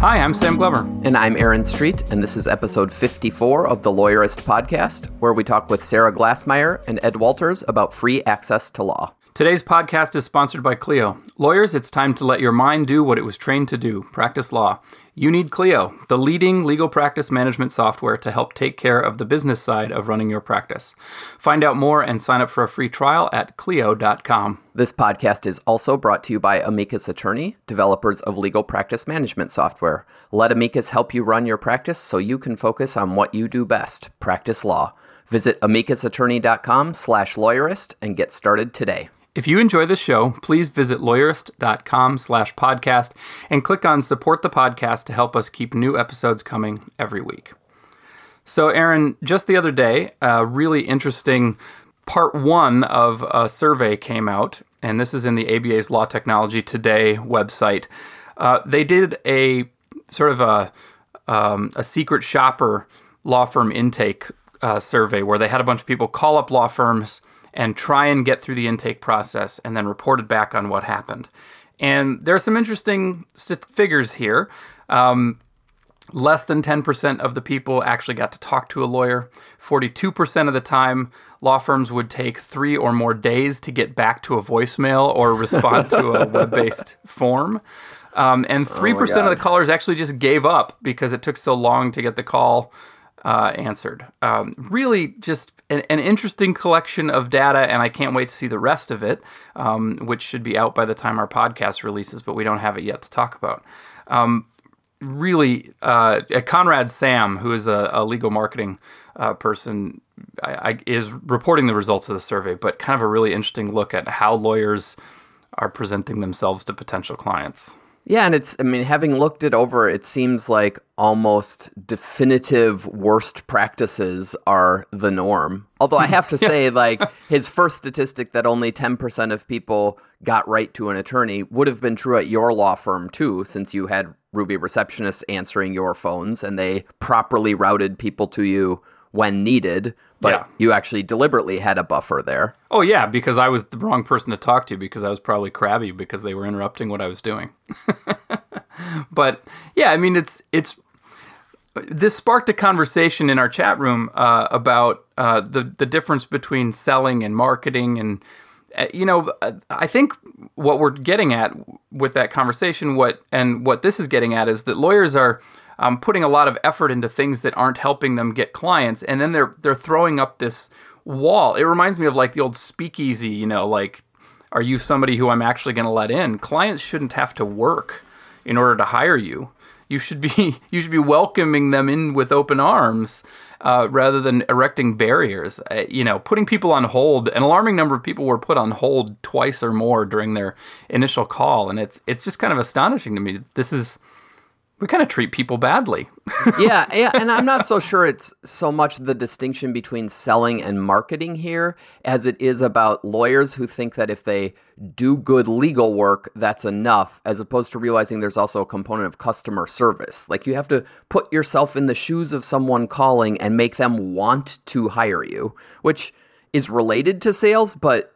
Hi, I'm Sam Glover. And I'm Aaron Street, and this is episode 54 of the Lawyerist podcast, where we talk with Sarah Glassmeyer and Ed Walters about free access to law. Today's podcast is sponsored by Clio. Lawyers, it's time to let your mind do what it was trained to do practice law. You need Clio, the leading legal practice management software to help take care of the business side of running your practice. Find out more and sign up for a free trial at Clio.com. This podcast is also brought to you by Amicus Attorney, developers of legal practice management software. Let Amicus help you run your practice so you can focus on what you do best practice law. Visit amicusattorney.com slash lawyerist and get started today. If you enjoy the show, please visit lawyerist.com slash podcast and click on support the podcast to help us keep new episodes coming every week. So, Aaron, just the other day, a really interesting part one of a survey came out, and this is in the ABA's Law Technology Today website. Uh, they did a sort of a, um, a secret shopper law firm intake uh, survey where they had a bunch of people call up law firms and try and get through the intake process and then reported back on what happened. And there are some interesting st- figures here. Um, less than 10% of the people actually got to talk to a lawyer. 42% of the time, law firms would take three or more days to get back to a voicemail or respond to a web based form. Um, and 3% oh of the callers actually just gave up because it took so long to get the call uh, answered. Um, really, just an, an, interesting collection of data, and I can't wait to see the rest of it, um, which should be out by the time our podcast releases, but we don't have it yet to talk about. Um, really, uh, Conrad Saam, who is a, a legal marketing uh, person, I, I, is reporting the results of the survey, but kind of a really interesting look at how lawyers are presenting themselves to potential clients. Yeah, and it's, I mean, having looked it over, it seems like almost definitive worst practices are the norm. Although I have to say, like, his first statistic that only 10% of people got right to an attorney would have been true at your law firm, too, since you had Ruby receptionists answering your phones and they properly routed people to you when needed, but yeah. you actually deliberately had a buffer there. Oh yeah, because I was the wrong person to talk to because I was probably crabby because they were interrupting what I was doing. but yeah, I mean it's it's this sparked a conversation in our chat room uh, about uh, the the difference between selling and marketing and uh, you know I think what we're getting at with that conversation what and what this is getting at is that lawyers are um, putting a lot of effort into things that aren't helping them get clients, and then they're they're throwing up this wall. It reminds me of like the old speakeasy, you know, like are you somebody who I'm actually going to let in? Clients shouldn't have to work in order to hire you. You should be you should be welcoming them in with open arms. Uh, rather than erecting barriers. Uh, you know, putting people on hold. An alarming number of people were put on hold twice or more during their initial call, and it's it's just kind of astonishing to me. This is we kind of treat people badly. yeah, yeah, and I'm not so sure it's so much the distinction between selling and marketing here as it is about lawyers who think that if they do good legal work, that's enough, as opposed to realizing there's also a component of customer service. Like you have to put yourself in the shoes of someone calling and make them want to hire you, which is related to sales, but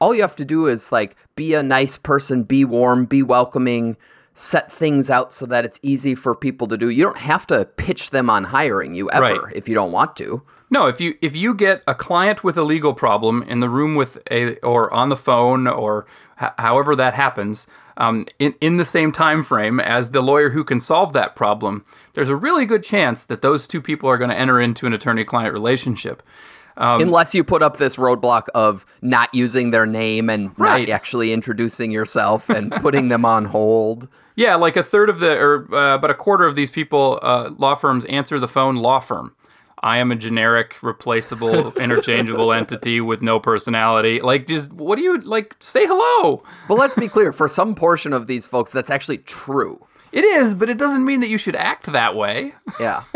all you have to do is like be a nice person, be warm, be welcoming set things out so that it's easy for people to do. You don't have to pitch them on hiring you ever right. if you don't want to. No, if you if you get a client with a legal problem in the room with a or on the phone or h- however that happens, um, in in the same time frame as the lawyer who can solve that problem, there's a really good chance that those two people are going to enter into an attorney-client relationship. Um, Unless you put up this roadblock of not using their name and right. not actually introducing yourself and putting them on hold. Yeah, like a third of the, or uh, about a quarter of these people, uh, law firms answer the phone law firm. I am a generic, replaceable, interchangeable entity with no personality. Like, just what do you like? Say hello. But let's be clear: for some portion of these folks, that's actually true. It is, but it doesn't mean that you should act that way. Yeah.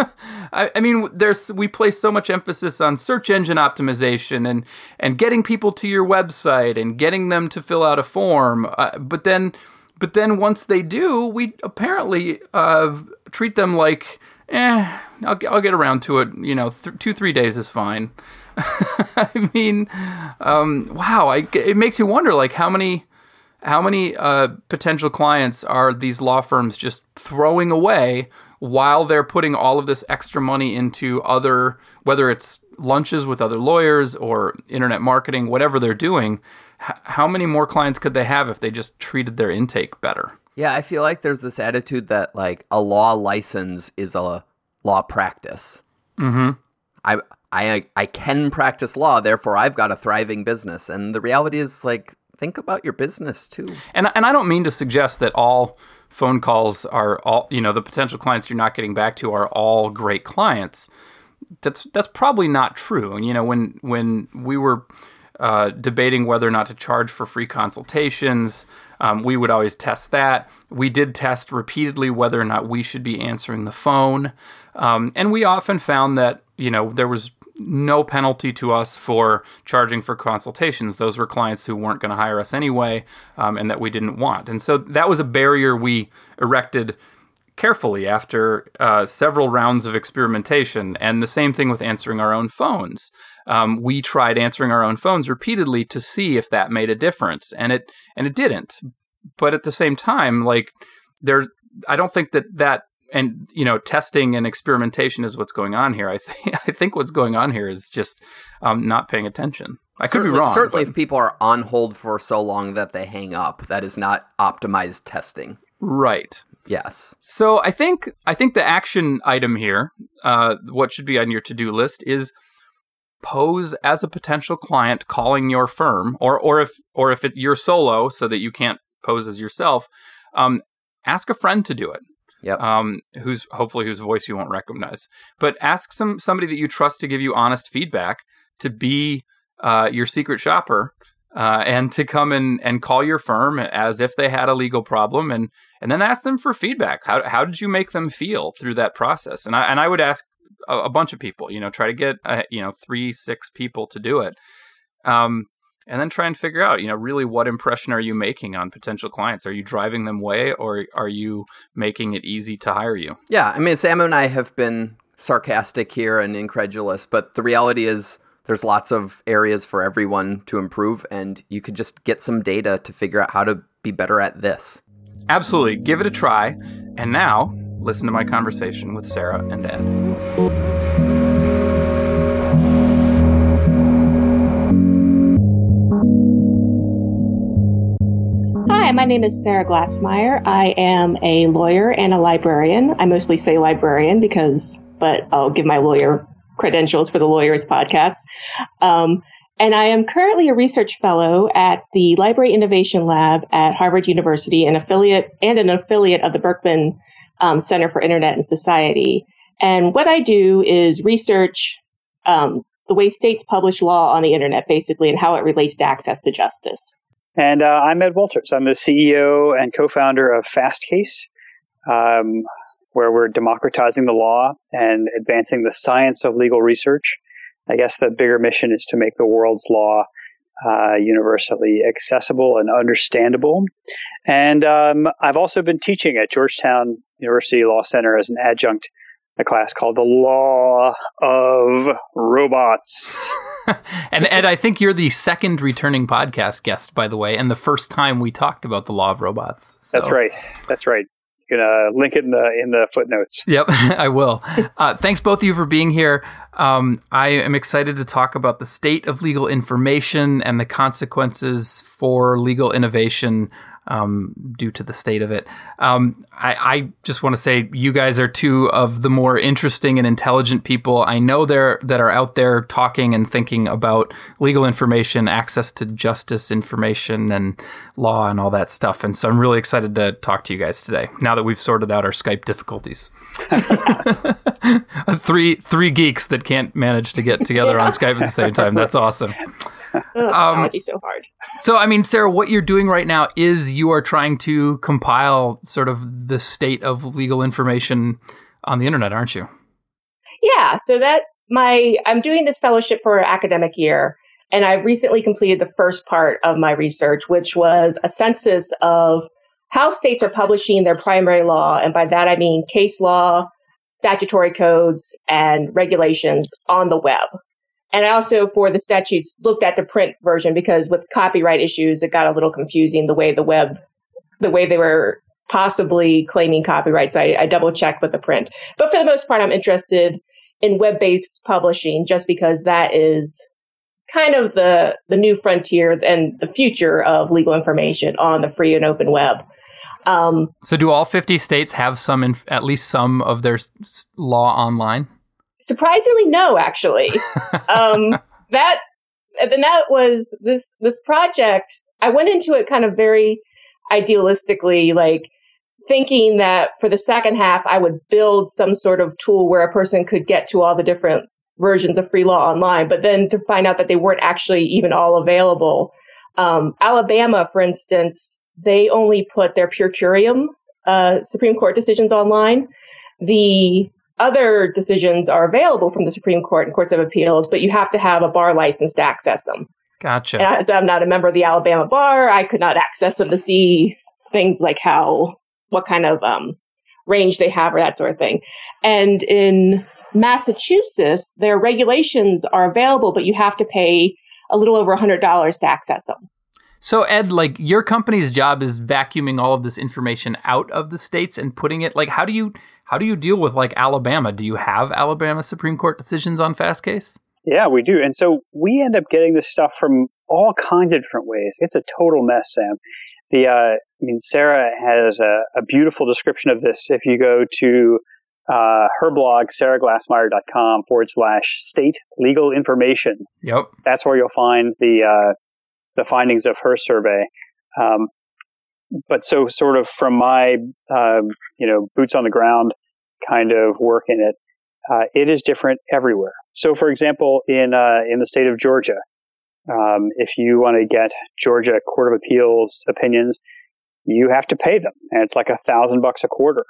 I, I, mean, there's we place so much emphasis on search engine optimization and and getting people to your website and getting them to fill out a form. Uh, but then, but then once they do, we apparently uh, treat them like, eh, I'll, I'll get around to it. You know, th- two three days is fine. I mean, um, wow, I, it makes you wonder, like how many how many uh, potential clients are these law firms just throwing away while they're putting all of this extra money into other, whether it's lunches with other lawyers or internet marketing, whatever they're doing? H- how many more clients could they have if they just treated their intake better? Yeah, I feel like there's this attitude that like a law license is a law practice. Mm-hmm. I I I can practice law, therefore I've got a thriving business. And the reality is like think about your business too. And and I don't mean to suggest that all phone calls are all you know the potential clients you're not getting back to are all great clients. That's that's probably not true. You know when when we were uh, debating whether or not to charge for free consultations. Um, we would always test that. We did test repeatedly whether or not we should be answering the phone. Um, and we often found that, you know, there was no penalty to us for charging for consultations. Those were clients who weren't going to hire us anyway um, and that we didn't want. And so that was a barrier we erected carefully after uh, several rounds of experimentation. And the same thing with answering our own phones. Um, we tried answering our own phones repeatedly to see if that made a difference, and it and it didn't. But at the same time, like there, I don't think that that and you know testing and experimentation is what's going on here. I think I think what's going on here is just um, not paying attention. I could certainly, be wrong. Certainly, but... if people are on hold for so long that they hang up, that is not optimized testing. Right. Yes. So I think I think the action item here, uh, what should be on your to do list is pose as a potential client calling your firm, or or if or if it, you're solo, so that you can't pose as yourself. Um, ask a friend to do it. Yep. Um, who's hopefully whose voice you won't recognize. But ask some somebody that you trust to give you honest feedback to be uh, your secret shopper uh, and to come in and call your firm as if they had a legal problem and and then ask them for feedback. How how did you make them feel through that process? And I and I would ask a, a bunch of people. You know, try to get uh, you know three six people to do it. Um, and then try and figure out, you know, really what impression are you making on potential clients? Are you driving them away or are you making it easy to hire you? Yeah, I mean, Sam and I have been sarcastic here and incredulous, but the reality is there's lots of areas for everyone to improve and you could just get some data to figure out how to be better at this. Absolutely. Give it a try. And now, listen to my conversation with Sarah and Ed. Hi, my name is Sarah Glassmeyer. I am a lawyer and a librarian. I mostly say librarian because, but I'll give my lawyer credentials for the Lawyers podcast. Um, and I am currently a research fellow at the Library Innovation Lab at Harvard University, an affiliate and an affiliate of the Berkman um, Center for Internet and Society. And what I do is research um, the way states publish law on the internet, basically, and how it relates to access to justice. And uh, I'm Ed Walters. I'm the CEO and co founder of Fastcase, um, where we're democratizing the law and advancing the science of legal research. I guess the bigger mission is to make the world's law uh, universally accessible and understandable. And um, I've also been teaching at Georgetown University Law Center as an adjunct a class called The Law of Robots. and Ed, I think you're the second returning podcast guest, by the way, and the first time we talked about the law of robots. So. That's right. That's right. You can uh, link it in the in the footnotes. Yep, I will. Uh, thanks both of you for being here. Um, I am excited to talk about the state of legal information and the consequences for legal innovation um, due to the state of it. Um, I, I, just want to say you guys are two of the more interesting and intelligent people I know there that are out there talking and thinking about legal information, access to justice information, and law and all that stuff. And so I'm really excited to talk to you guys today. Now that we've sorted out our Skype difficulties, three three geeks that can't manage to get together yeah. on Skype at the same time. That's awesome. Technology um, so hard. So, I mean, Sarah, what you're doing right now is you are trying to compile sort of the state of legal information on the internet, aren't you? Yeah. So that my I'm doing this fellowship for academic year, and I've recently completed the first part of my research, which was a census of how states are publishing their primary law, and by that I mean case law, statutory codes, and regulations on the web. And I also, for the statutes, looked at the print version because with copyright issues, it got a little confusing the way the web, the way they were possibly claiming copyrights. I, I double checked with the print. But for the most part, I'm interested in web based publishing just because that is kind of the, the new frontier and the future of legal information on the free and open web. Um, so, do all 50 states have some, at least some of their law online? Surprisingly, no. Actually, um, that then that was this this project. I went into it kind of very idealistically, like thinking that for the second half, I would build some sort of tool where a person could get to all the different versions of free law online, but then to find out that they weren't actually even all available. Um, Alabama, for instance, they only put their per curiam uh, Supreme Court decisions online. The other decisions are available from the Supreme Court and courts of appeals, but you have to have a bar license to access them. Gotcha. And as I'm not a member of the Alabama bar, I could not access them to see things like how, what kind of um, range they have or that sort of thing. And in Massachusetts, their regulations are available, but you have to pay a little over $100 to access them. So Ed, like your company's job is vacuuming all of this information out of the states and putting it like how do you how do you deal with like Alabama? Do you have Alabama Supreme Court decisions on Fastcase? Yeah, we do. And so we end up getting this stuff from all kinds of different ways. It's a total mess, Sam. The uh, I mean, Sarah has a, a beautiful description of this. If you go to uh, her blog, sarahglassmeyer.com forward slash state legal information. Yep. That's where you'll find the, uh, the findings of her survey. Um, but so sort of from my, um, you know, boots on the ground kind of work in it, uh, it is different everywhere. So for example, in, uh, in the state of Georgia, um, if you want to get Georgia Court of Appeals opinions, you have to pay them, and it's like a thousand bucks a quarter.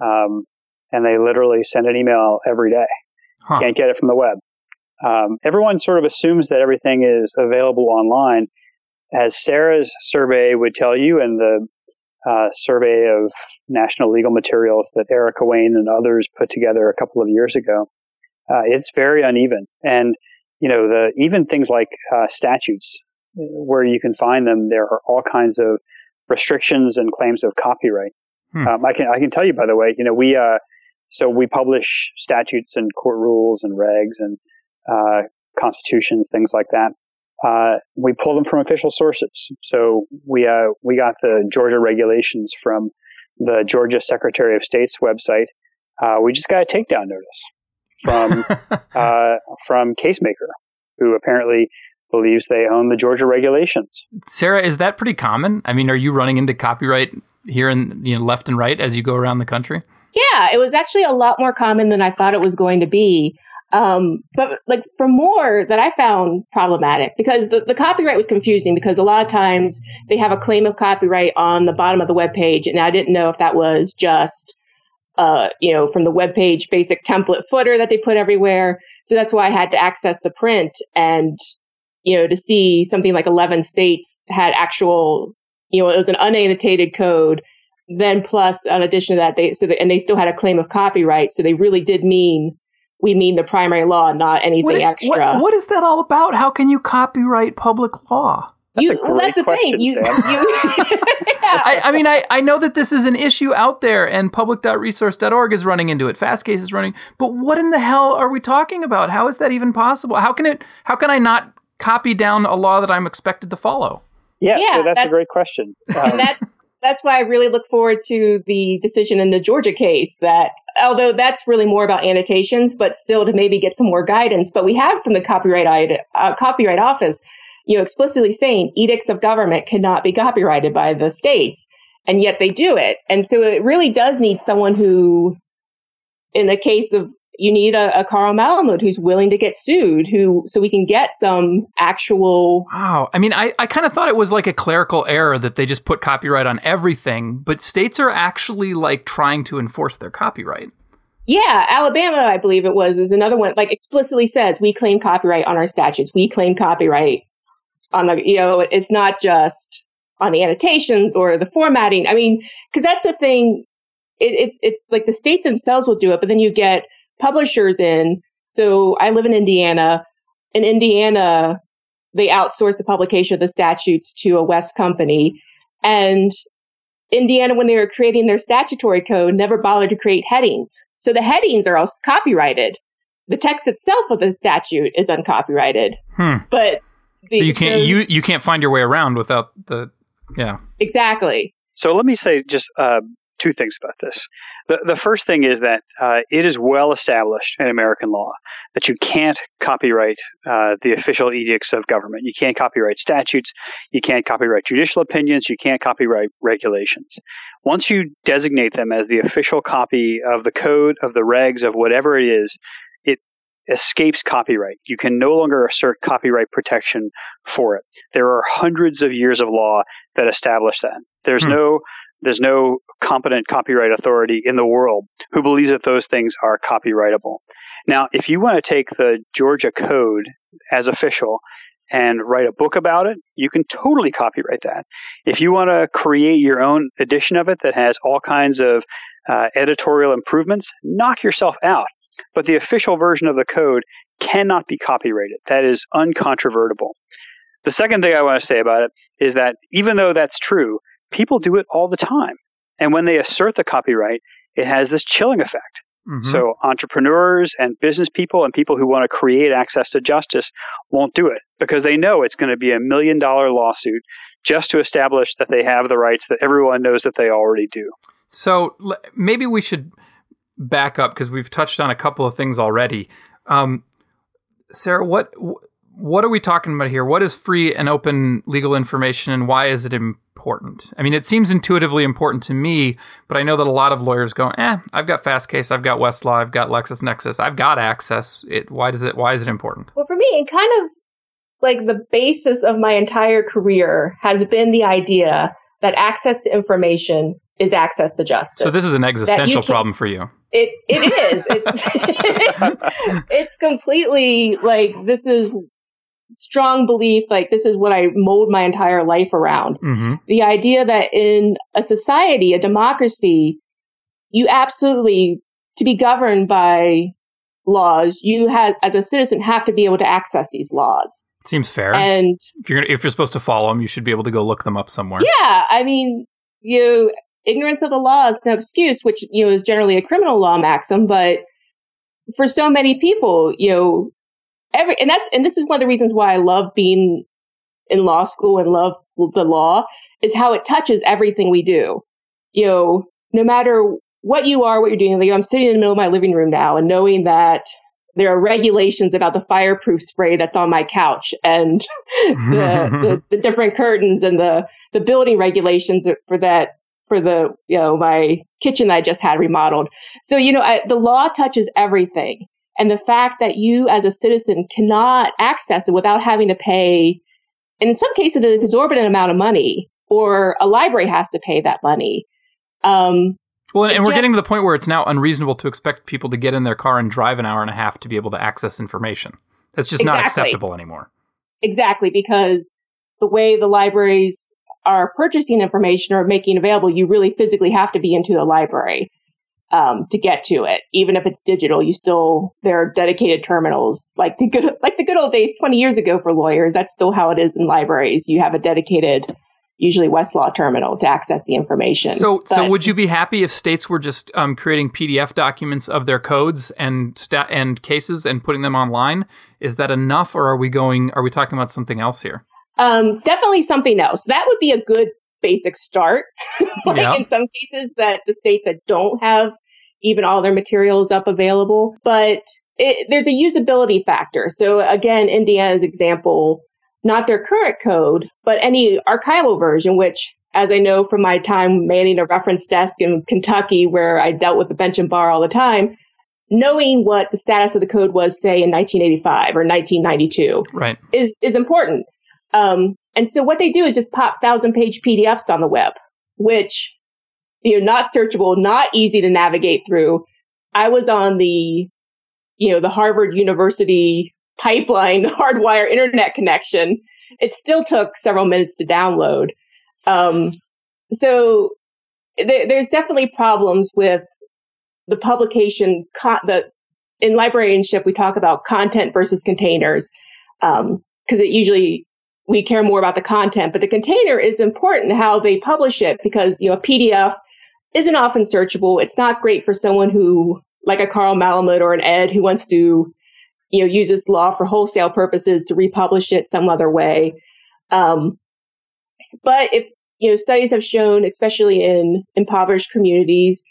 Um, and they literally send an email every day. Huh. Can't get it from the web. Um, everyone sort of assumes that everything is available online. As Sarah's survey would tell you, and the uh, survey of national legal materials that Erica Wayne and others put together a couple of years ago, uh, it's very uneven. And you know, the even things like uh, statutes, where you can find them, there are all kinds of restrictions and claims of copyright. Hmm. Um, I can I can tell you, by the way, you know, we uh, so we publish statutes and court rules and regs and uh, constitutions, things like that. Uh, we pull them from official sources. So we uh, we got the Georgia regulations from the Georgia Secretary of State's website. Uh, we just got a takedown notice from uh, from Casemaker, who apparently believes they own the Georgia regulations. Sarah, is that pretty common? I mean, are you running into copyright here and you know left and right as you go around the country? Yeah, it was actually a lot more common than I thought it was going to be. Um, but like for more that I found problematic because the, the copyright was confusing because a lot of times they have a claim of copyright on the bottom of the web page, and I didn't know if that was just uh, you know, from the web page basic template footer that they put everywhere. So that's why I had to access the print and, you know, to see something like 11 states had actual, you know, it was an unannotated code then plus, an addition to that, they so they, and they still had a claim of copyright, so they really did mean we mean the primary law, not anything what, extra. What, what is that all about? How can you copyright public law? That's you, well, that's the question, thing. You, you yeah. I, I, mean, I, I know that this is an issue out there, and public.resource.org is running into it. Fastcase is running, but what in the hell are we talking about? How is that even possible? How can it? How can I not copy down a law that I'm expected to follow? Yeah, yeah so that's, that's, a great question. Um, and that's that's why I really look forward to the decision in the Georgia case that although that's really more about annotations, but still to maybe get some more guidance. But we have from the copyright uh, copyright office, you know, explicitly saying edicts of government cannot be copyrighted by the states, and yet they do it. And so it really does need someone who, in the case of you need a, a Carl Malamud who's willing to get sued, who so we can get some actual. Wow. I mean, I, I kind of thought it was like a clerical error that they just put copyright on everything, but states are actually like trying to enforce their copyright. Yeah, Alabama, I believe it was, is another one. Like explicitly says, we claim copyright on our statutes. We claim copyright on the. You know, it's not just on the annotations or the formatting. I mean, because that's the thing. It, it's it's like the states themselves will do it, but then you get publishers in. So I live in Indiana. In Indiana, they outsource the publication of the statutes to a West company. And Indiana, when they were creating their statutory code, never bothered to create headings. So the headings are all copyrighted. The text itself of the statute is uncopyrighted. Hmm. But, the, But you can't so- you you can't find your way around without the yeah. exactly. So let me say just uh, two things about this. The, the first thing is that uh, it is well established in American law that you can't copyright uh, the official edicts of government. You can't copyright statutes. You can't copyright judicial opinions. You can't copyright regulations. Once you designate them as the official copy of the code, of the regs, of whatever it is, it escapes copyright. You can no longer assert copyright protection for it. There are hundreds of years of law that establish that. There's Hmm. no there's no competent copyright authority in the world who believes that those things are copyrightable. Now, if you want to take the Georgia Code as official and write a book about it, you can totally copyright that. If you want to create your own edition of it that has all kinds of uh, editorial improvements, knock yourself out. But the official version of the code cannot be copyrighted. That is uncontrovertible. The second thing I want to say about it is that even though that's true, people do it all the time. And when they assert the copyright, it has this chilling effect. Mhm. So entrepreneurs and business people and people who want to create access to justice won't do it because they know it's going to be a million dollar lawsuit just to establish that they have the rights that everyone knows that they already do. So l- maybe we should back up because we've touched on a couple of things already. Um, Sarah, what wh- what are we talking about here? What is free and open legal information, and why is it important? I mean, it seems intuitively important to me, but I know that a lot of lawyers go, "Eh, I've got Fastcase, I've got Westlaw, I've got LexisNexis, I've got access. It why does it why is it important?" Well, for me, it kind of like the basis of my entire career has been the idea that access to information is access to justice. So this is an existential problem for you. It it is. It's it's, it's completely like this is strong belief. Like this is what I mold my entire life around. hmm The idea that in a society, a democracy, you absolutely to be governed by laws, you have as a citizen have to be able to access these laws. Seems fair. And if you're if you're supposed to follow them, you should be able to go look them up somewhere. yeah, I mean, you ignorance of the law is no excuse, which you know is generally a criminal law maxim, but for so many people, you know, every and that's and this is one of the reasons why I love being in law school and love the law is how it touches everything we do. You know, no matter what you are, what you're doing. Like I'm sitting in the middle of my living room now and knowing that there are regulations about the fireproof spray that's on my couch and the, the, the different curtains and the, the building regulations for that for the you know my kitchen that I just had remodeled. So you know I, the law touches everything, and the fact that you as a citizen cannot access it without having to pay, and in some cases an exorbitant amount of money, or a library has to pay that money. Um, Well, and, and we're getting to the point where it's now unreasonable to expect people to get in their car and drive an hour and a half to be able to access information. That's just not acceptable anymore. Exactly, because the way the libraries are purchasing information or making available, you really physically have to be into the library um, to get to it. Even if it's digital, you still there are dedicated terminals, like the good like the good old days twenty years ago for lawyers. That's still how it is in libraries. You have a dedicated, usually Westlaw terminal to access the information. So, so would you be happy if states were just um, creating PDF documents of their codes and stat and cases and putting them online? Is that enough, or are we going? Are we talking about something else here? Um, definitely something else. That would be a good basic start. like Yeah. in some cases that the states that don't have even all their materials up available, but it, there's a usability factor. So again, Indiana's example, not their current code, but any archival version, which as I know from my time manning a reference desk in Kentucky where I dealt with the bench and bar all the time, knowing what the status of the code was, say in 1985 or 1992, right, is is important. Um, and so what they do is just pop thousand page PDFs on the web, which you know not searchable, not easy to navigate through. I was on the you know the Harvard University pipeline the hardwire internet connection. It still took several minutes to download. Um, so th- there's definitely problems with the publication, the in librarianship, we talk about content versus containers because um, it usually we care more about the content, but the container is important how they publish it because you know a PDF isn't often searchable. It's not great for someone who, like a Carl Malamud or an Ed, who wants to you know use this law for wholesale purposes to republish it some other way. Um, but if you know studies have shown, especially in impoverished communities,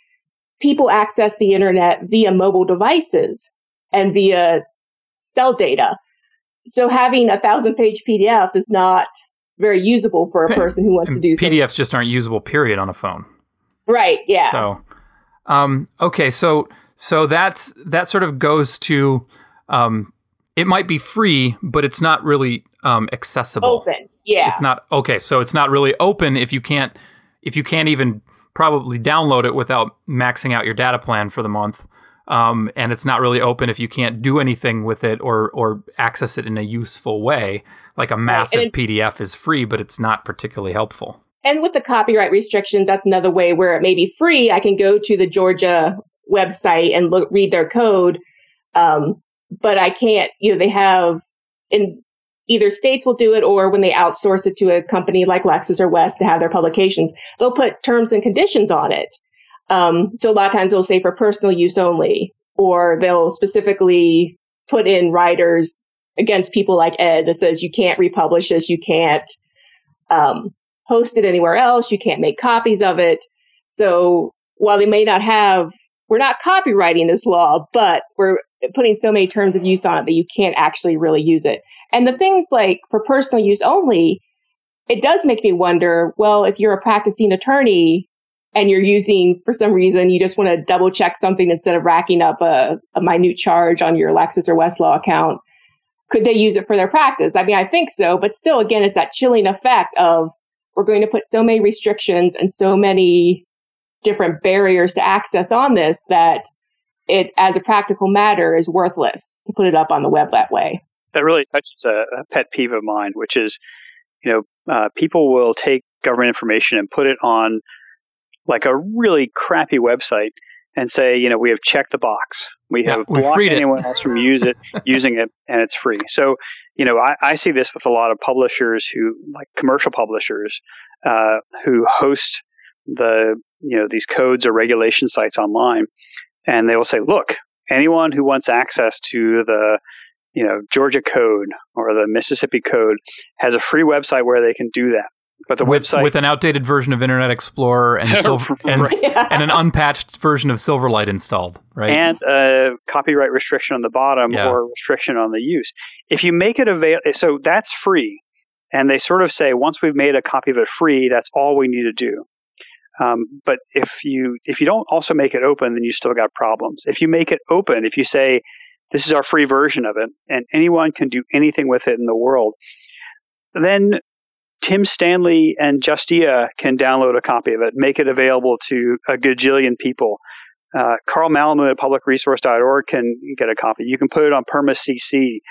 people access the internet via mobile devices and via cell data. So having a thousand page PDF is not very usable for a person who wants to do PDFs so. just aren't usable period on a phone. Right, yeah. So um, okay, so so that's that sort of goes to um, it might be free, but it's not really um, accessible. Open. Yeah. It's not okay, so it's not really open if you can't if you can't even probably download it without maxing out your data plan for the month. Um, and it's not really open if you can't do anything with it or or access it in a useful way. Like a massive right. PDF is free, but it's not particularly helpful. And with the copyright restrictions, that's another way where it may be free. I can go to the Georgia website and look, read their code, um, but I can't. You know, they have in either states will do it or when they outsource it to a company like Lexis or West to have their publications, they'll put terms and conditions on it. Um, so a lot of times they'll say for personal use only, or they'll specifically put in riders against people like Ed that says you can't republish this, you can't um, host it anywhere else, you can't make copies of it. So while they may not have, we're not copywriting this law, but we're putting so many terms of use on it that you can't actually really use it. And the things like for personal use only, it does make me wonder, well, if you're a practicing attorney and you're using, for some reason, you just want to double check something instead of racking up a, a minute charge on your Lexis or Westlaw account, could they use it for their practice? I mean, I think so, but still, again, it's that chilling effect of we're going to put so many restrictions and so many different barriers to access on this that it, as a practical matter, is worthless to put it up on the web that way. That really touches a, a pet peeve of mine, which is, you know, uh, people will take government information and put it on like a really crappy website and say, you know, we have checked the box. We have yeah, blocked anyone it. else from use it, using it, and it's free. So, you know, I, I, see this with a lot of publishers who, like commercial publishers, uh, who host the, you know, these codes or regulation sites online, and they will say, look, anyone who wants access to the you know Georgia Code or the Mississippi Code has a free website where they can do that. But the with, website with an outdated version of Internet Explorer and Silver, and, right. and, an unpatched version of Silverlight installed, right? And a copyright restriction on the bottom yeah. or restriction on the use. If you make it available, so that's free. And they sort of say once we've made a copy of it free, that's all we need to do. Um, but if you if you don't also make it open, then you still got problems. If you make it open, if you say this is our free version of it, and anyone can do anything with it in the world, then Tim Stanley and Justia can download a copy of it, make it available to a gajillion people. Uh, Carl Malamud at publicresource.org can get a copy. You can put it on PermaCC.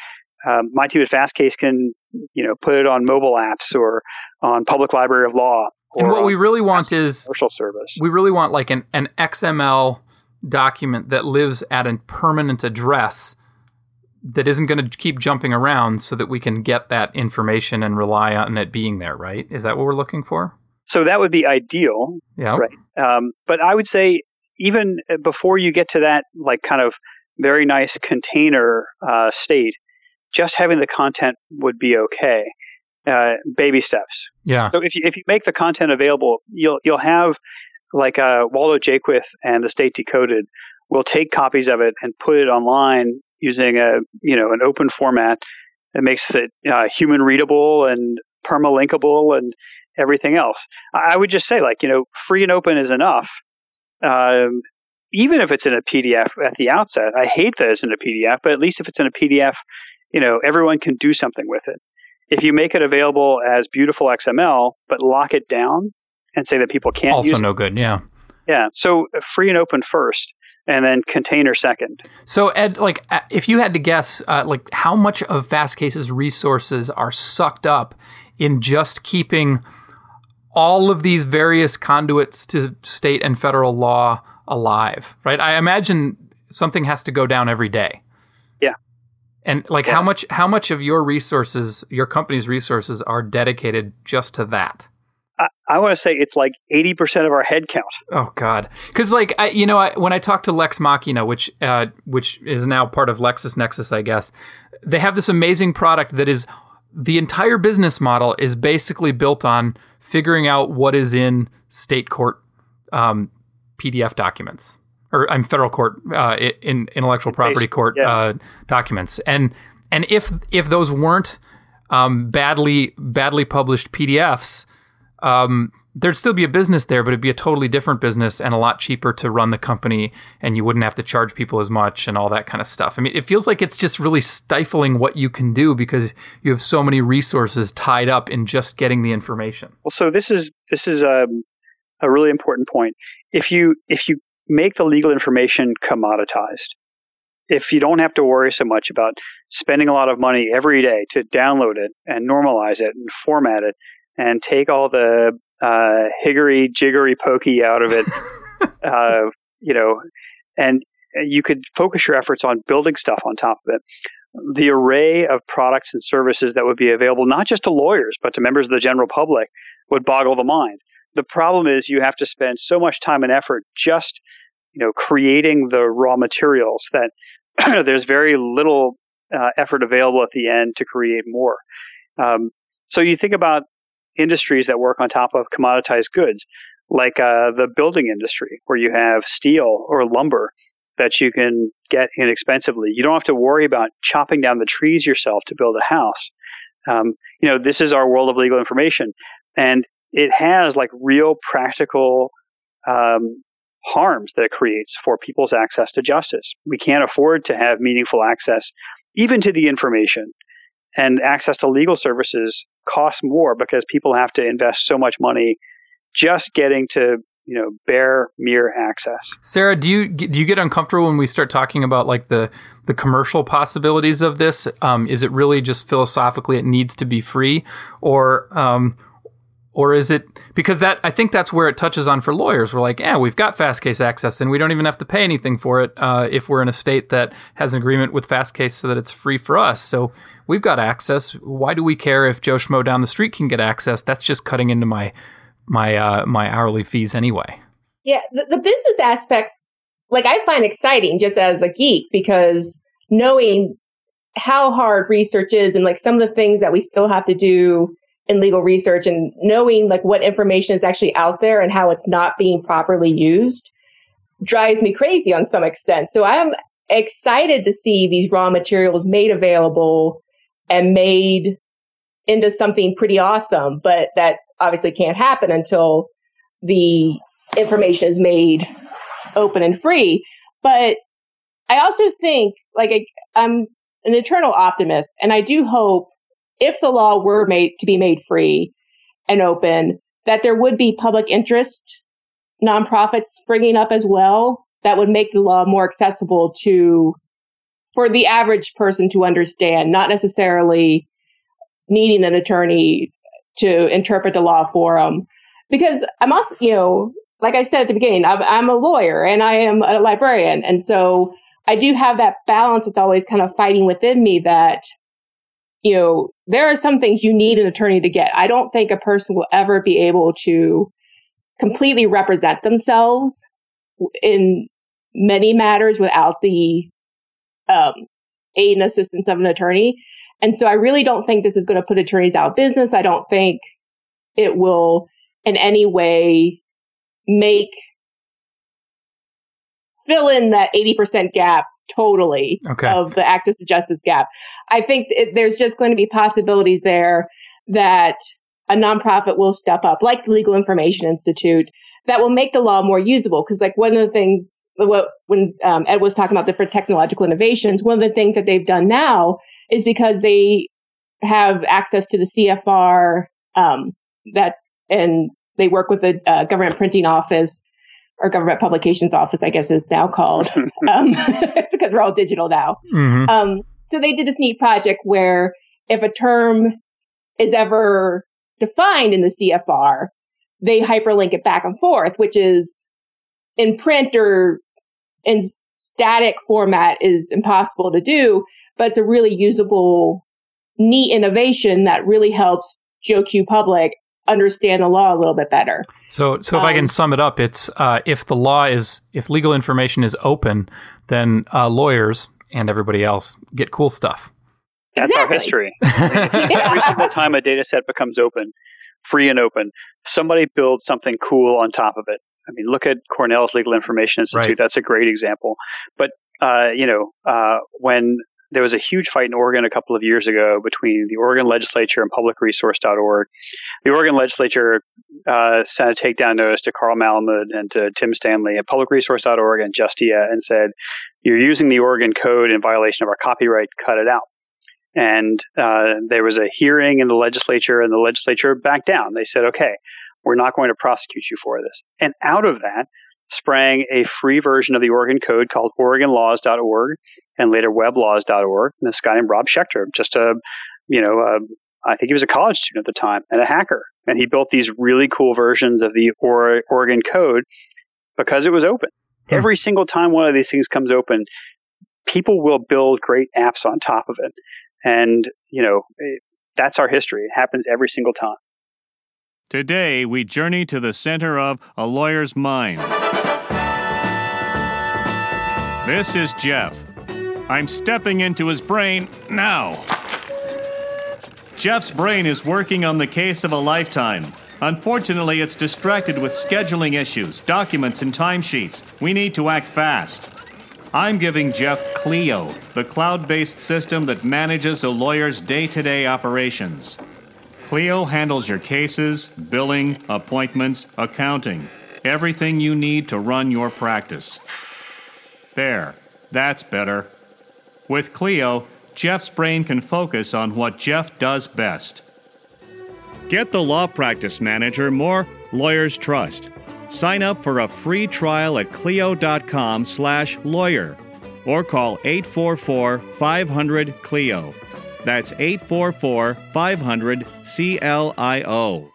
Um, my team at Fastcase can, you know, put it on mobile apps or on Public Library of Law. And what we really want is commercial service. We really want like an, an XML document that lives at a permanent address that isn't going to keep jumping around so that we can get that information and rely on it being there, right? Is that what we're looking for? So that would be ideal. Yeah. Right. Um, but I would say even before you get to that, like kind of very nice container uh, state, just having the content would be okay. Uh, baby steps. Yeah. So if you, if you make the content available, you'll you'll have like uh, Waldo Jaquith and the State Decoded will take copies of it and put it online using a you know an open format that makes it uh, human readable and permalinkable and everything else. I would just say like you know free and open is enough. Um, even if it's in a PDF at the outset, I hate that it's in a PDF, but at least if it's in a PDF, you know, everyone can do something with it. If you make it available as beautiful XML, but lock it down and say that people can't also use no it, good. Yeah. yeah. So free and open first, and then container second. So Ed, like, uh, if you had to guess, uh, like, how much of Fastcase's resources are sucked up in just keeping all of these various conduits to state and federal law alive, right? I imagine something has to go down every day. Yeah. And like, Yeah. how much how much of your resources, your company's resources, are dedicated just to that? I, want to say it's like 80% of our headcount. Oh God, because like I, you know, I, when I talk to Lex Machina, which uh, which is now part of LexisNexis, I guess they have this amazing product that is the entire business model is basically built on figuring out what is in state court um, PDF documents or I'm federal court uh, in intellectual property court yeah. uh, documents, and and if if those weren't um, badly badly published PDFs, um, there'd still be a business there, but it'd be a totally different business and a lot cheaper to run the company, and you wouldn't have to charge people as much and all that kind of stuff. I mean, it feels like it's just really stifling what you can do because you have so many resources tied up in just getting the information. Well, so this is this is um, a really important point. If you if you make the legal information commoditized, if you don't have to worry so much about spending a lot of money every day to download it and normalize it and format it and take all the uh, higgery jiggery pokey out of it, uh, you know, and you could focus your efforts on building stuff on top of it. The array of products and services that would be available, not just to lawyers, but to members of the general public, would boggle the mind. The problem is you have to spend so much time and effort just, you know, creating the raw materials that there's very little uh, effort available at the end to create more. Um, so you think about industries that work on top of commoditized goods, like uh, the building industry, where you have steel or lumber that you can get inexpensively. You don't have to worry about chopping down the trees yourself to build a house. Um, you know, this is our world of legal information, and it has like real practical um, harms that it creates for people's access to justice. We can't afford to have meaningful access, even to the information, and access to legal services costs more because people have to invest so much money just getting to you know bare mere access. Sarah, do you do you get uncomfortable when we start talking about like the the commercial possibilities of this? Um, is it really just philosophically it needs to be free, or um, or is it because that I think that's where it touches on for lawyers. We're like, yeah, we've got Fastcase access, and we don't even have to pay anything for it uh, if we're in a state that has an agreement with Fastcase so that it's free for us. So we've got access. Why do we care if Joe Schmo down the street can get access? That's just cutting into my my uh, my hourly fees anyway. Yeah, the, the business aspects, like I find exciting just as a geek because knowing how hard research is and like some of the things that we still have to do in legal research and knowing like what information is actually out there and how it's not being properly used drives me crazy on some extent. So I'm excited to see these raw materials made available and made into something pretty awesome, but that obviously can't happen until the information is made open and free. But I also think, like, I, I'm an eternal optimist, and I do hope if the law were made to be made free and open, that there would be public interest nonprofits springing up as well that would make the law more accessible to for the average person to understand, not necessarily needing an attorney to interpret the law for them. Because I'm also, you know, like I said at the beginning, I'm, I'm a lawyer and I am a librarian. And so I do have that balance. It's always kind of fighting within me that, you know, there are some things you need an attorney to get. I don't think a person will ever be able to completely represent themselves in many matters without the um, aid and assistance of an attorney. And so I really don't think this is going to put attorneys out of business. I don't think it will in any way make fill in that 80% gap totally Okay. of the access to justice gap. I think it, there's just going to be possibilities there that a nonprofit will step up, like the Legal Information Institute, that will make the law more usable. Because like one of the things, what, when um, Ed was talking about different technological innovations, one of the things that they've done now is because they have access to the CFR, um, that's, and they work with the uh, government printing office or government publications office, I guess is now called, um, because we're all digital now. Mm-hmm. Um, so they did this neat project where if a term is ever defined in the CFR, they hyperlink it back and forth, which is in print or in static format is impossible to do, but it's a really usable, neat innovation that really helps Joe Q public understand the law a little bit better. So, so if um, I can um, sum it up, it's uh, if the law is if legal information is open, then uh, lawyers and everybody else get cool stuff. That's exactly. our history. yeah. Every single time a data set becomes open, free and open, somebody builds something cool on top of it. I mean, look at Cornell's Legal Information Institute. Right. That's a great example. But uh, you know, uh, when there was a huge fight in Oregon a couple of years ago between the Oregon legislature and publicresource.org. The Oregon legislature uh, sent a takedown notice to Carl Malamud and to Tim Stanley at publicresource.org and Justia and said, You're using the Oregon code in violation of our copyright, cut it out. And uh, there was a hearing in the legislature, and the legislature backed down. They said, Okay, we're not going to prosecute you for this. And out of that, sprang a free version of the Oregon Code called OregonLaws.org and later WebLaws.org. And this guy named Robb Shecter, just a, you know, a, I think he was a college student at the time and a hacker. And he built these really cool versions of the or- Oregon Code because it was open. Hmm. Every single time one of these things comes open, people will build great apps on top of it. And, you know, it, that's our history. It happens every single time. Today, we journey to the center of a lawyer's mind. This is Jeff. I'm stepping into his brain now. Jeff's brain is working on the case of a lifetime. Unfortunately, it's distracted with scheduling issues, documents, and timesheets. We need to act fast. I'm giving Jeff Clio, the cloud based system that manages a lawyer's day to day operations. Clio handles your cases, billing, appointments, accounting, everything you need to run your practice. There, that's better. With Clio, Jeff's brain can focus on what Jeff does best. Get the Law Practice Manager more lawyers trust. Sign up for a free trial at clio.com/lawyer or call 844-500-CLIO. That's 844 500 CLIO.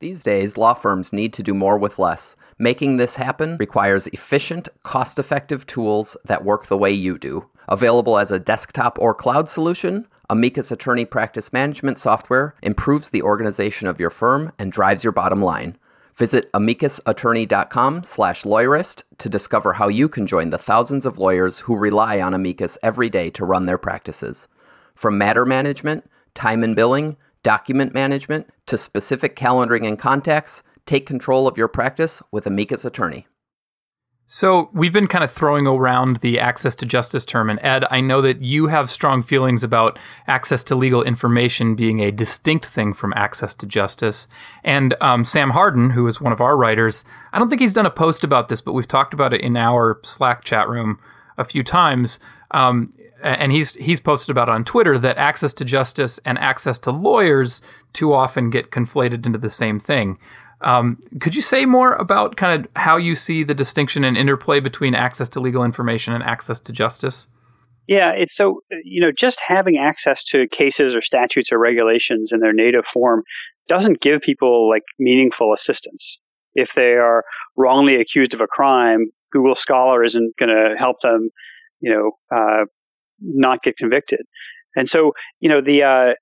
These days, law firms need to do more with less. Making this happen requires efficient, cost effective tools that work the way you do. Available as a desktop or cloud solution, Amicus Attorney Practice Management software improves the organization of your firm and drives your bottom line. Visit amicusattorney.com slash lawyerist to discover how you can join the thousands of lawyers who rely on Amicus every day to run their practices. From matter management, time and billing, document management, to specific calendaring and contacts, take control of your practice with Amicus Attorney. So, we've been kind of throwing around the access to justice term. And Ed, I know that you have strong feelings about access to legal information being a distinct thing from access to justice. And um, Sam Harden, who is one of our writers, I don't think he's done a post about this, but we've talked about it in our Slack chat room a few times. Um, and he's he's posted about on Twitter that access to justice and access to lawyers too often get conflated into the same thing. Um, could you say more about kind of how you see the distinction and interplay between access to legal information and access to justice? Yeah, it's so, you know, just having access to cases or statutes or regulations in their native form doesn't give people like meaningful assistance. If they are wrongly accused of a crime, Google Scholar isn't going to help them, you know, uh, not get convicted. And so, you know, the uh,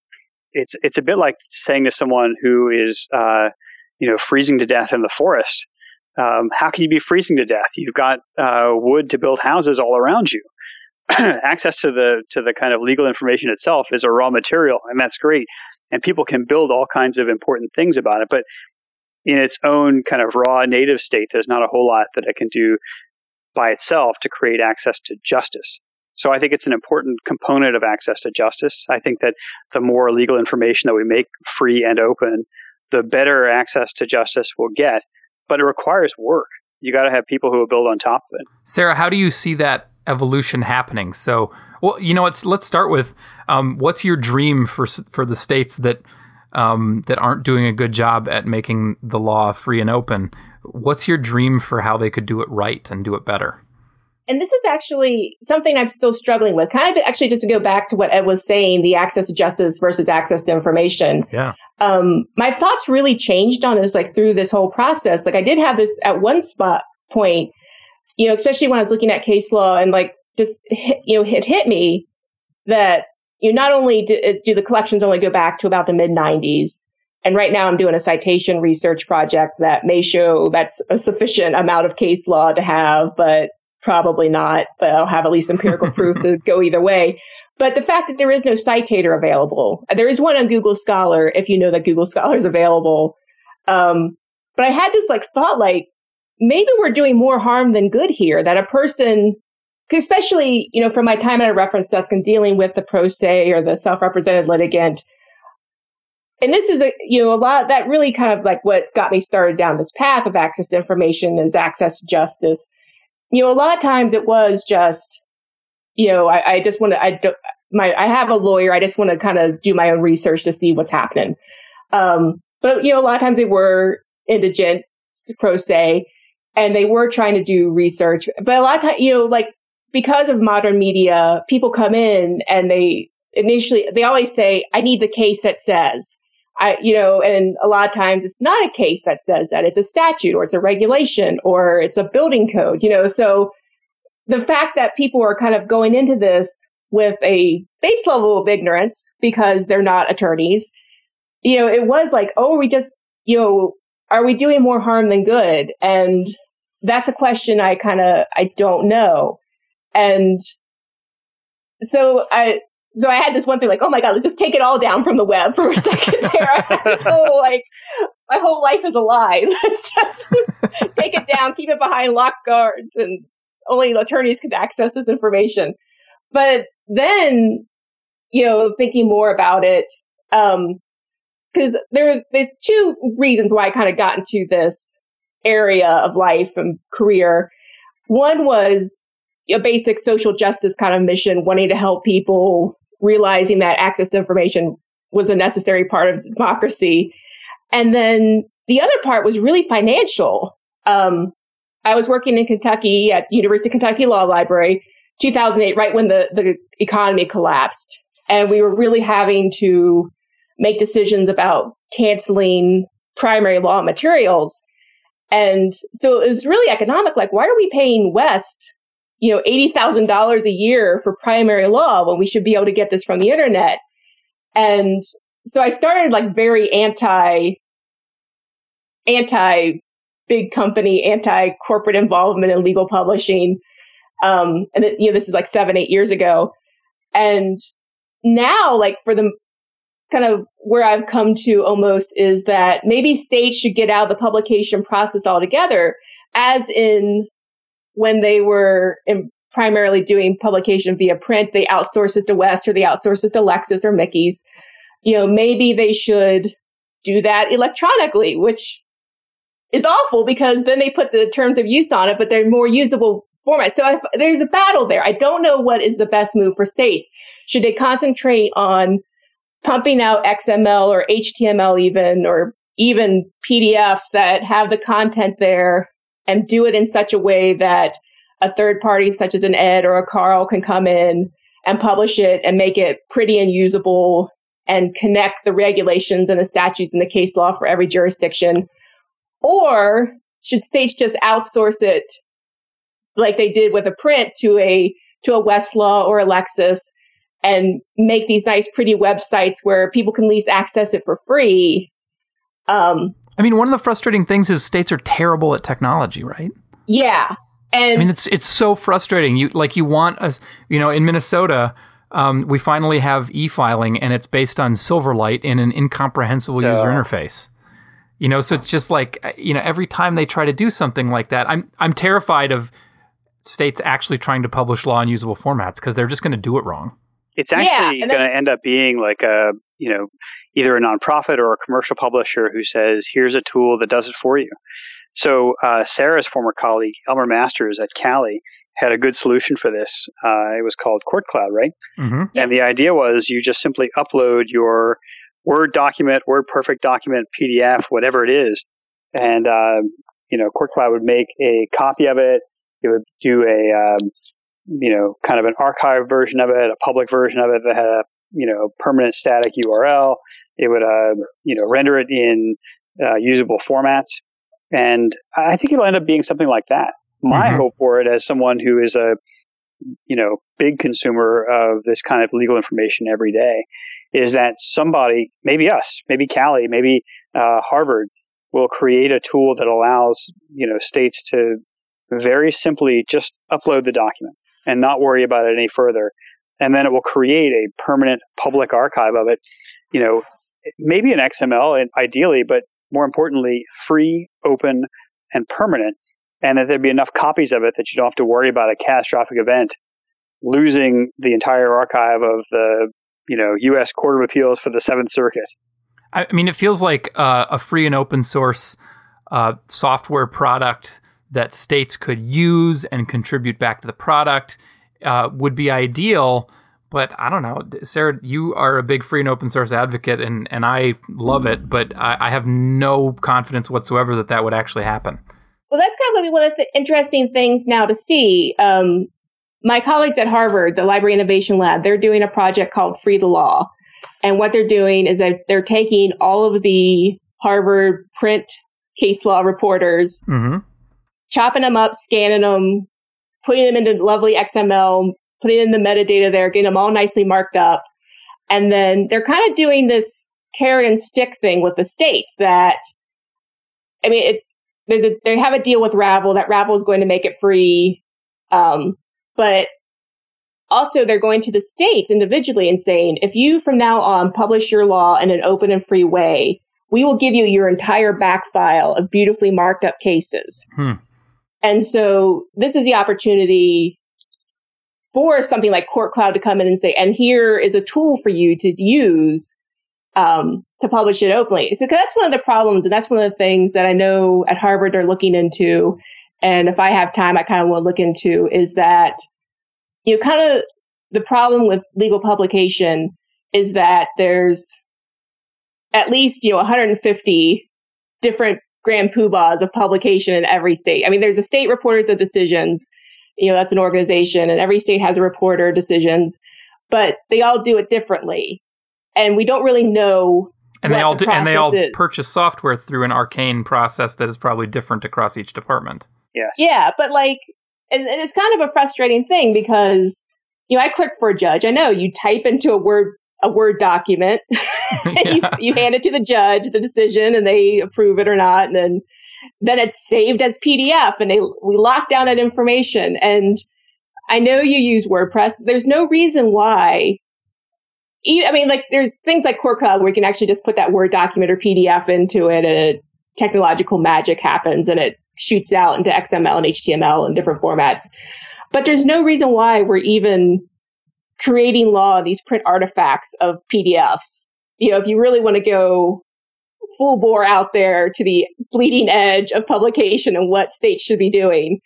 it's it's a bit like saying to someone who is uh, you know freezing to death in the forest, um, how can you be freezing to death? You've got uh, wood to build houses all around you. Access to the to the kind of legal information itself is a raw material, and that's great. And people can build all kinds of important things about it, but in its own kind of raw native state, there's not a whole lot that it can do by itself to create access to justice. So I think it's an important component of access to justice. I think that the more legal information that we make free and open, the better access to justice we'll get. but it requires work. You got to have people who will build on top of it. Sarah, how do you see that evolution happening? So, well, you know, let's let's start with um, what's your dream for for the states that um, that aren't doing a good job at making the law free and open? What's your dream for how they could do it right and do it better? And this is actually something I'm still struggling with. Kind of actually just to go back to what Ed was saying, the access to justice versus access to information. Yeah. Um, my thoughts really changed on this like through this whole process. Like I did have this at one spot point, you know, especially when I was looking at case law and like just hit, you know, it hit me that you know, not only do, uh, do the collections only go back to about the mid 90s, and right now I'm doing a citation research project that may show that's a sufficient amount of case law to have, but probably not, but I'll have at least empirical proof to go either way. But the fact that there is no citator available, there is one on Google Scholar if you know that Google Scholar is available. Um, but I had this like thought, like maybe we're doing more harm than good here. That a person, especially you know, from my time at a reference desk and dealing with the pro se or the self-represented litigant, and this is a you know a lot that really kind of like what got me started down this path of access to information is access to justice you know, a lot of times it was just, you know, I, I just want to, I don't, my, I have a lawyer. I just want to kind of do my own research to see what's happening. Um, but you know, a lot of times they were indigent, pro se, and they were trying to do research. But a lot of times, you know, like because of modern media, people come in and they initially, they always say, I need the case that says, I, you know, and a lot of times it's not a case that says that it's a statute or it's a regulation or it's a building code, you know, so the fact that people are kind of going into this with a base level of ignorance because they're not attorneys, you know, it was like, oh, we just, you know, are we doing more harm than good? And that's a question I kind of, I don't know. And so I, so I had this one thing like, oh my God, let's just take it all down from the web for a second there. so like, my whole life is a lie. Let's just take it down, keep it behind locked guards, and only attorneys could access this information. But then, you know, thinking more about it, um, because there, there are two reasons why I kind of got into this area of life and career. One was a basic social justice kind of mission, wanting to help people realizing that access to information was a necessary part of democracy. And then the other part was really financial. Um, I was working in Kentucky at University of Kentucky Law Library, 2008, right when the, the economy collapsed. And we were really having to make decisions about canceling primary law materials. And so it was really economic. Like, why are we paying West you know, $80,000 a year for primary law when we should be able to get this from the internet. And so I started like very anti, anti big company, anti corporate involvement in legal publishing. Um, and it, you know, this is like seven, eight years ago. And now, like for the kind of where I've come to almost is that maybe states should get out of the publication process altogether, as in when they were in, primarily doing publication via print, they outsource it to West or they outsource it to Lexis or Michie's. You know, maybe they should do that electronically, which is awful because then they put the terms of use on it, but they're more usable format. So I, there's a battle there. I don't know what is the best move for states. Should they concentrate on pumping out XML or HTML even, or even PDFs that have the content there and do it in such a way that a third party such as an Ed or a Carl can come in and publish it and make it pretty and usable and connect the regulations and the statutes and the case law for every jurisdiction? Or should states just outsource it like they did with a print to a to a Westlaw or a Lexis and make these nice pretty websites where people can at least access it for free um, I mean, one of the frustrating things is states are terrible at technology, right? Yeah. And I mean, it's it's so frustrating. You like you want us, you know, in Minnesota, um, we finally have e-filing, and it's based on Silverlight in an incomprehensible user interface. You know, so it's just like uh, you know, every time they try to do something like that, I'm I'm terrified of states actually trying to publish law in usable formats because they're just going to do it wrong. It's actually yeah, going to end up being like a you know either a nonprofit or a commercial publisher who says, here's a tool that does it for you. So uh, Sarah's former colleague Elmer Masters at Cali had a good solution for this. Uh, it was called Court Cloud, right? Mm-hmm. Yes. And the idea was you just simply upload your Word document, Word Perfect document, PDF, whatever it is, and uh, you know Court Cloud would make a copy of it. It would do a um, you know kind of an archive version of it, a public version of it that had a you know permanent static URL. It would uh, you know render it in uh, usable formats, and I think it'll end up being something like that. My Mhm. hope for it, as someone who is a you know big consumer of this kind of legal information every day, is that somebody, maybe us, maybe Cali, maybe uh, Harvard, will create a tool that allows you know states to very simply just upload the document and not worry about it any further, and then it will create a permanent public archive of it. You know, maybe in XML, and ideally, but more importantly, free, open, and permanent, and that there'd be enough copies of it that you don't have to worry about a catastrophic event losing the entire archive of the you know U.S. Court of Appeals for the Seventh Circuit. I mean, it feels like uh, a free and open source uh, software product that states could use and contribute back to the product uh, would be ideal. But I don't know, Sarah. You are a big free and open source advocate, and, and I love it. But I, I have no confidence whatsoever that that would actually happen. Well, that's kind of going to be one of the interesting things now to see. Um, my colleagues at Harvard, the Library Innovation Lab, they're doing a project called Free the Law. And what they're doing is that they're taking all of the Harvard print case law reporters, Mm-hmm. chopping them up, scanning them, putting them into lovely XML, putting in the metadata there, getting them all nicely marked up. And then they're kind of doing this carrot and stick thing with the states that, I mean, it's, there's a, they have a deal with Ravel that Ravel is going to make it free. Um, but also they're going to the states individually and saying, if you from now on publish your law in an open and free way, we will give you your entire back file of beautifully marked up cases. Hmm. And so this is the opportunity for something like Court Cloud to come in and say, and here is a tool for you to use um, to publish it openly. So that's one of the problems, and that's one of the things that I know at Harvard they're looking into. And if I have time, I kind of want to look into is that you know, kind of the problem with legal publication is that there's at least you know 150 different grand poobahs of publication in every state. I mean, there's a state reporters of decisions. You know, that's an organization, and every state has a reporter decisions, but they all do it differently, and we don't really know. And they all the do, and they all is. purchase software through an arcane process that is probably different across each department. Yes. Yeah, but like, and, and it's kind of a frustrating thing because you know I click for a judge. I know you type into a word a word document, and you, you hand it to the judge, the decision, and they approve it or not, and then then it's saved as PDF, and they we lock down that information. And I know you use WordPress. There's no reason why. I mean, like there's things like Court Cloud where you can actually just put that Word document or PDF into it, and it, technological magic happens, and it shoots out into XML and HTML and different formats. But there's no reason why we're even creating law these print artifacts of PDFs. You know, if you really want to go full bore out there to the bleeding edge of publication and what states should be doing,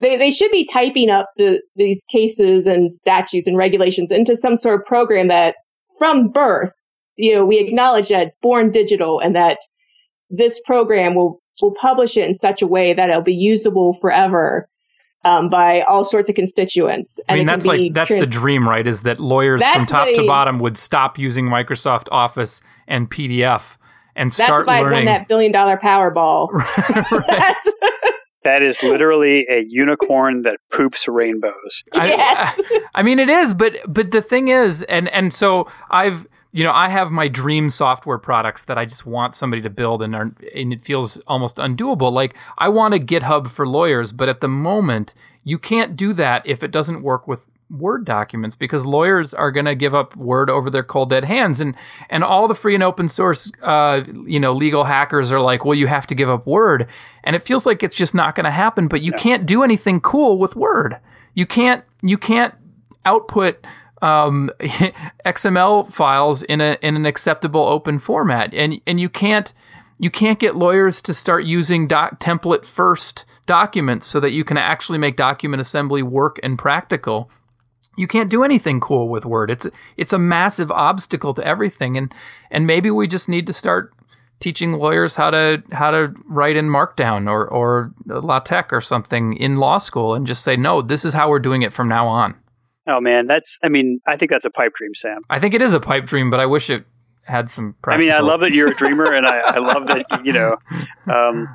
they, they should be typing up the, these cases and statutes and regulations into some sort of program that from birth, you know, we acknowledge that it's born digital and that this program will, will publish it in such a way that it'll be usable forever um, by all sorts of constituents. I mean, that's like that's the dream, right? Is that lawyers from That's top to bottom would stop using Microsoft Office and PDF and That's start if I won learning. that billion dollar Powerball. That's That is literally a unicorn that poops rainbows. I, yes. I mean, it is, but but the thing is, and and so I've you know I have my dream software products that I just want somebody to build, and are, and it feels almost undoable. Like I want a GitHub for lawyers, but at the moment you can't do that if it doesn't work with Word documents because lawyers are going to give up Word over their cold dead hands, and and all the free and open source, uh, you know, legal hackers are like, well, you have to give up Word, and it feels like it's just not going to happen. But you can't do anything cool with Word. You can't you can't output um, XML files in a in an acceptable open format, and and you can't you can't get lawyers to start using doc- template first documents so that you can actually make document assembly work and practical. You can't do anything cool with word. It's it's a massive obstacle to everything. And and maybe we just need to start teaching lawyers how to how to write in markdown or or latex or something in law school and just say no this is how we're doing it from now on oh man that's i mean i think that's a pipe dream sam i think it is a pipe dream but i wish it had some practical. I mean, I love that you're a dreamer, and I, I love that you know, um,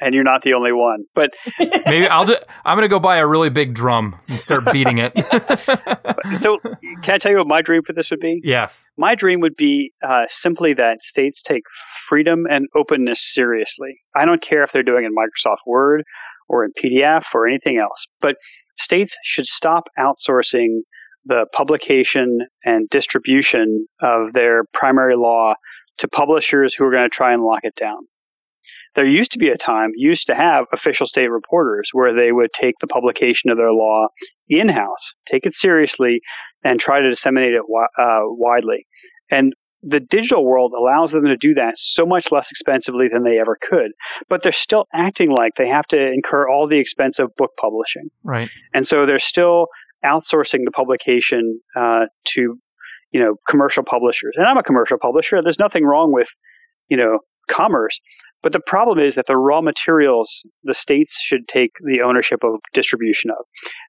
and you're not the only one. But maybe I'll just I'm going to go buy a really big drum and start beating it. so, can I tell you what my dream for this would be? Yes, my dream would be uh, simply that states take freedom and openness seriously. I don't care if they're doing it in Microsoft Word or in PDF or anything else, but states should stop outsourcing the publication and distribution of their primary law to publishers who are going to try and lock it down. There used to be a time, used to have official state reporters where they would take the publication of their law in house, take it seriously, and try to disseminate it uh, widely. And the digital world allows them to do that so much less expensively than they ever could. But they're still acting like they have to incur all the expense of book publishing. Right. And so they're still outsourcing the publication uh, to you know commercial publishers. And I'm a commercial publisher. There's nothing wrong with you know commerce, but the problem is that the raw materials the states should take the ownership of distribution of.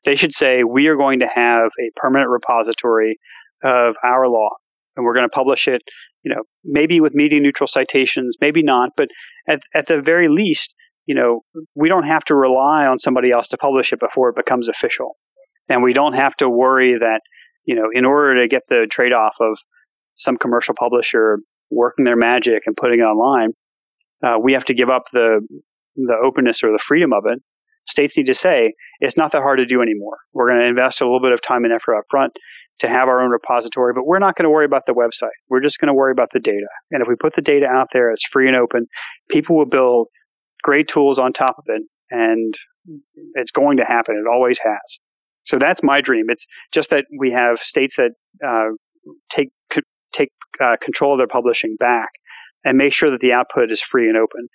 They should say we are going to have a permanent repository of our law, and we're going to publish it. You know, maybe with media neutral citations, maybe not, but at at the very least, you know, we don't have to rely on somebody else to publish it before it becomes official and we don't have to worry that you know in order to get the trade off of some commercial publisher working their magic and putting it online, uh, we have to give up the the openness or the freedom of it. States need to say it's not that hard to do anymore. We're going to invest a little bit of time and effort up front to have our own repository, but we're not going to worry about the website. We're just going to worry about the data. And if we put the data out there, it's free and open. People will build great tools on top of it, and it's going to happen. It always has. So that's my dream. It's just that we have states that uh, take take uh, control of their publishing back and make sure that the output is free and open.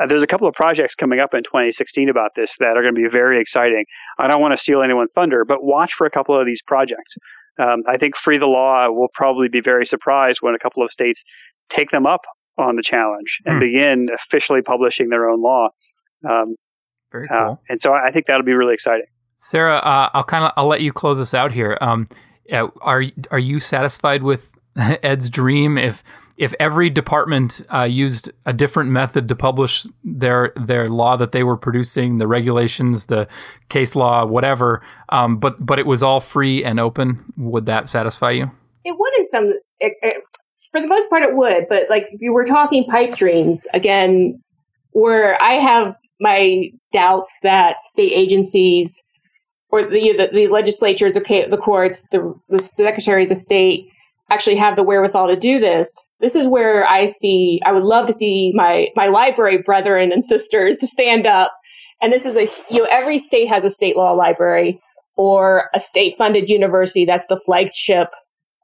Uh, there's a couple of projects coming up in 2016 about this that are going to be very exciting. I don't want to steal anyone's thunder, but watch for a couple of these projects. Um, I think Free the Law will probably be very surprised when a couple of states take them up on the challenge and hmm. begin officially publishing their own law. Um, very uh, cool. and so I think that'll be really exciting. Sarah, uh, I'll kind of I'll let you close us out here. Um, are are you satisfied with Ed's dream? If if every department uh, used a different method to publish their their law that they were producing, the regulations, the case law, whatever, um, but but it was all free and open, would that satisfy you? It would in some, it, it, for the most part, it would. But like you were talking pipe dreams again, where I have my doubts that state agencies or the, the, the legislatures, okay, the courts, the, the secretaries of state actually have the wherewithal to do this. This is where I see, I would love to see my, my library brethren and sisters to stand up. And this is a, you know, every state has a state law library or a state funded university. That's the flagship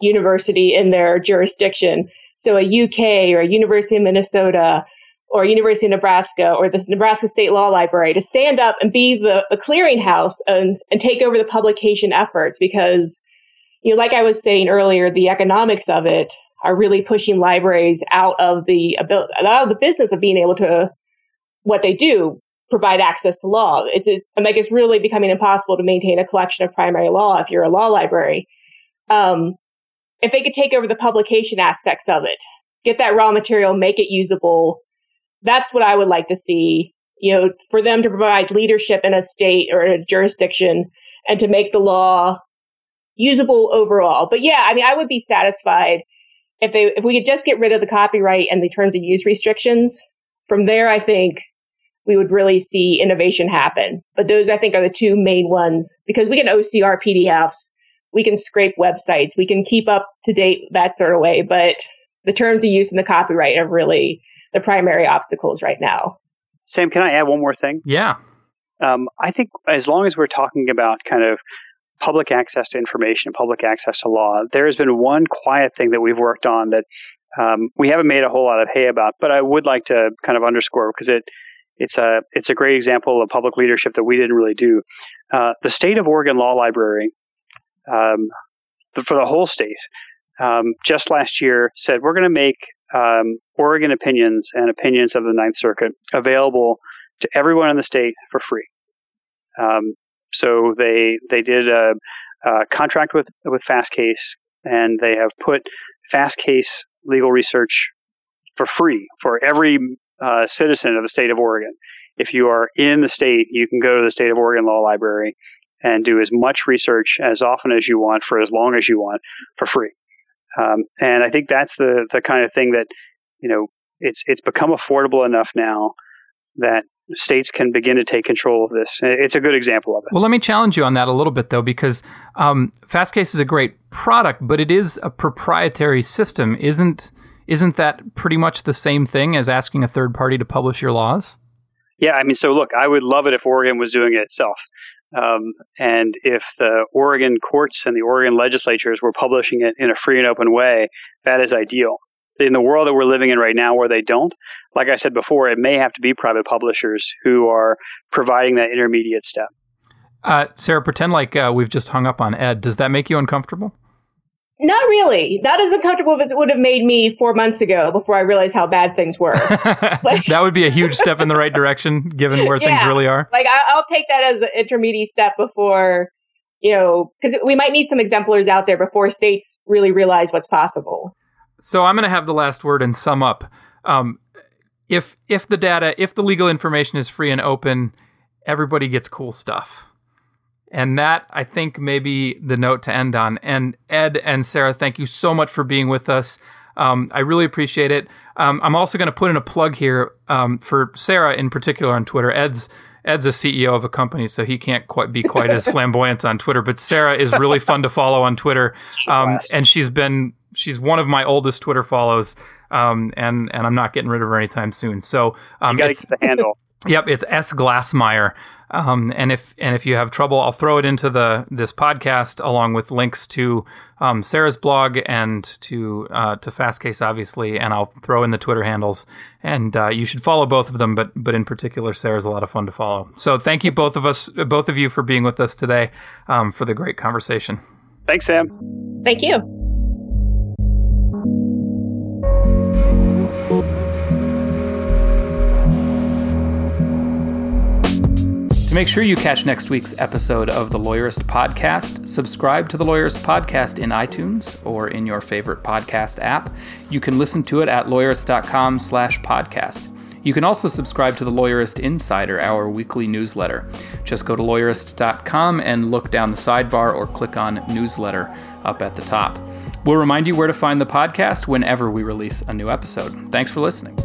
university in their jurisdiction. So a UK or a University of Minnesota or University of Nebraska or the Nebraska State Law Library to stand up and be the, the clearinghouse and, and take over the publication efforts because, you know, like I was saying earlier, the economics of it are really pushing libraries out of the ability, out of the business of being able to what they do provide access to law. It's a, like it's really becoming impossible to maintain a collection of primary law if you're a law library. Um, if they could take over the publication aspects of it, get that raw material, make it usable, that's what I would like to see, you know, for them to provide leadership in a state or a jurisdiction and to make the law usable overall. But yeah, I mean, I would be satisfied if they, if we could just get rid of the copyright and the terms of use restrictions. From there, I think we would really see innovation happen. But those, I think, are the two main ones because we can OCR PDFs, we can scrape websites, we can keep up to date that sort of way. But the terms of use and the copyright are really the primary obstacles right now. Sam, can I add one more thing? Yeah. Um, I think as long as we're talking about kind of public access to information, public access to law, there has been one quiet thing that we've worked on that um, we haven't made a whole lot of hay about, but I would like to kind of underscore because it it's a it's a great example of public leadership that we didn't really do. Uh, the state of Oregon Law Library, um, the, for the whole state, um, just last year said we're going to make um, Oregon opinions and opinions of the Ninth Circuit available to everyone in the state for free. So they they did a, a contract with with Fastcase, and they have put Fastcase legal research for free for every uh, citizen of the state of Oregon. If you are in the state, you can go to the state of Oregon Law Library and do as much research as often as you want for as long as you want for free. Um, and I think that's the the kind of thing that you know it's it's become affordable enough now that states can begin to take control of this. It's a good example of it. Well, let me challenge you on that a little bit, though, because um, Fastcase is a great product, but it is a proprietary system. Isn't isn't that pretty much the same thing as asking a third party to publish your laws? Yeah, I mean, so look, I would love it if Oregon was doing it itself. Um, and if the Oregon courts and the Oregon legislatures were publishing it in a free and open way, that is ideal. In the world that we're living in right now, where they don't, like I said before, it may have to be private publishers who are providing that intermediate step. Uh, Sarah, pretend like uh, we've just hung up on Ed. Does that make you uncomfortable? Not really. Not as uncomfortable as it would have made me four months ago before I realized how bad things were. like, that would be a huge step in the right direction, given where yeah, things really are. Like I, will take that as an intermediate step before, you know, because we might need some exemplars out there before states really realize what's possible. So I'm going to have the last word and sum up. Um, if if the data, if the legal information is free and open, everybody gets cool stuff. And that, I think, may be the note to end on. And Ed and Sarah, thank you so much for being with us. Um, I really appreciate it. Um, I'm also going to put in a plug here um, for Sarah in particular on Twitter. Ed's Ed's a CEO of a company, so he can't quite be quite as flamboyant on Twitter. But Sarah is really fun to follow on Twitter, um, and she's been she's one of my oldest Twitter follows, um, and and I'm not getting rid of her anytime soon. So um, you got to get the handle. Yep, it's S Glassmeyer. Um, and if and if you have trouble, I'll throw it into the this podcast along with links to um, Sarah's blog and to uh, to Fastcase, obviously, and I'll throw in the Twitter handles. And uh, you should follow both of them, but but in particular, Sarah's a lot of fun to follow. So thank you both of us, both of you, for being with us today um, for the great conversation. Thanks, Sam. Thank you. Make sure you catch next week's episode of the Lawyerist Podcast, subscribe to the Lawyerist Podcast in iTunes or in your favorite podcast app. You can listen to it at lawyerist.com slash podcast. You can also subscribe to the Lawyerist Insider, our weekly newsletter. Just go to lawyerist.com and look down the sidebar or click on newsletter up at the top. We'll remind you where to find the podcast whenever we release a new episode. Thanks for listening.